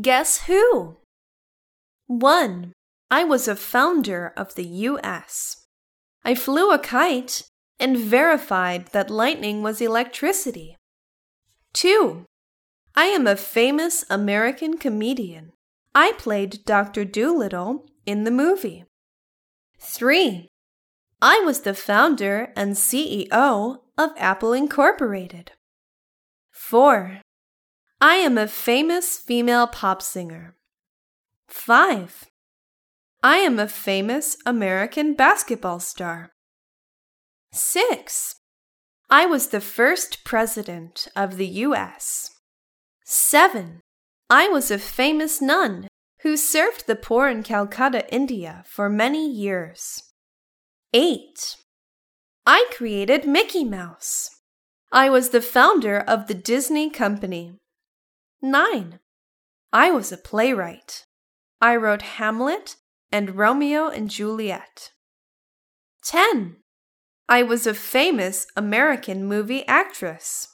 Guess who? 1. I was a founder of the US. I flew a kite and verified that lightning was electricity. 2. I am a famous American comedian. I played Dr. Dolittle in the movie. 3. I was the founder and CEO of Apple Incorporated. 4. I am a famous female pop singer. 5. I am a famous American basketball star. 6. I was the first president of the U.S. 7. I was a famous nun who served the poor in Calcutta, India for many years. 8. I created Mickey Mouse. I was the founder of the Disney Company. 9. I was a playwright. I wrote Hamlet and Romeo and Juliet. 10. I was a famous American movie actress.